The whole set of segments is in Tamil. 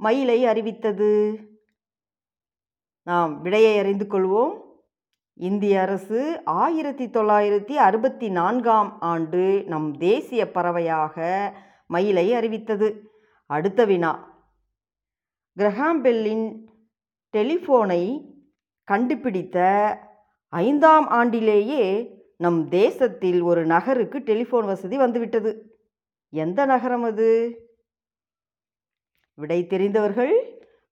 மயிலை அறிவித்தது. நாம் விடையை அறிந்து கொள்வோம். இந்திய அரசு ஆயிரத்தி தொள்ளாயிரத்தி அறுபத்தி நான்காம் ஆண்டு நம் தேசிய பறவையாக மயிலை அறிவித்தது. அடுத்த வினா. கிரஹாம்பெல்லின் டெலிஃபோனை கண்டுபிடித்த ஐந்தாம் ஆண்டிலேயே நம் தேசத்தில் ஒரு நகருக்கு டெலிஃபோன் வசதி வந்துவிட்டது. எந்த நகரம் அது? விடை தெரிந்தவர்கள்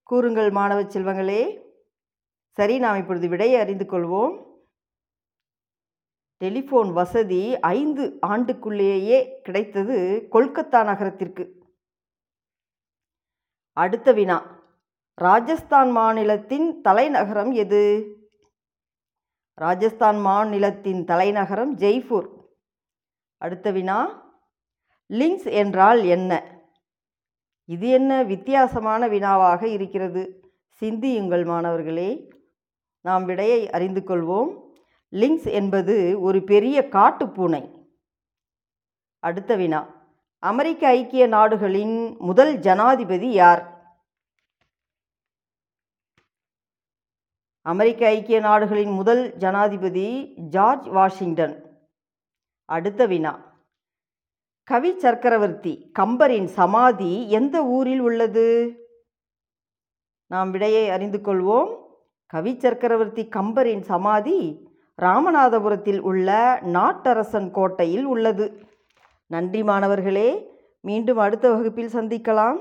கூறுங்கள் மாணவ செல்வங்களே. சரி நாம் இப்பொழுது விடையை அறிந்து கொள்வோம். டெலிஃபோன் வசதி ஐந்து ஆண்டுக்குள்ளேயே கிடைத்தது கொல்கத்தா நகரத்திற்கு. அடுத்த வினா. ராஜஸ்தான் மாநிலத்தின் தலைநகரம் எது? ராஜஸ்தான் மாநிலத்தின் தலைநகரம் ஜெய்ப்பூர். அடுத்த வினா. லிங்க்ஸ் என்றால் என்ன? இது என்ன வித்தியாசமான வினாவாக இருக்கிறது? சிந்தியுங்கள் மாணவர்களே. நாம் விடையை அறிந்து கொள்வோம். லிங்க்ஸ் என்பது ஒரு பெரிய காட்டுப்பூனை. அடுத்த வினா. அமெரிக்க ஐக்கிய நாடுகளின் முதல் ஜனாதிபதி யார்? அமெரிக்க ஐக்கிய நாடுகளின் முதல் ஜனாதிபதி ஜார்ஜ் வாஷிங்டன். அடுத்த வினா. கவி சக்கரவர்த்தி கம்பரின் சமாதி எந்த ஊரில் உள்ளது? நாம் விடையை அறிந்து கொள்வோம். கவி சக்கரவர்த்தி கம்பரின் சமாதி ராமநாதபுரத்தில் உள்ள நாட்டரசன் கோட்டையில் உள்ளது. நன்றி மாணவர்களே. மீண்டும் அடுத்த வகுப்பில் சந்திக்கலாம்.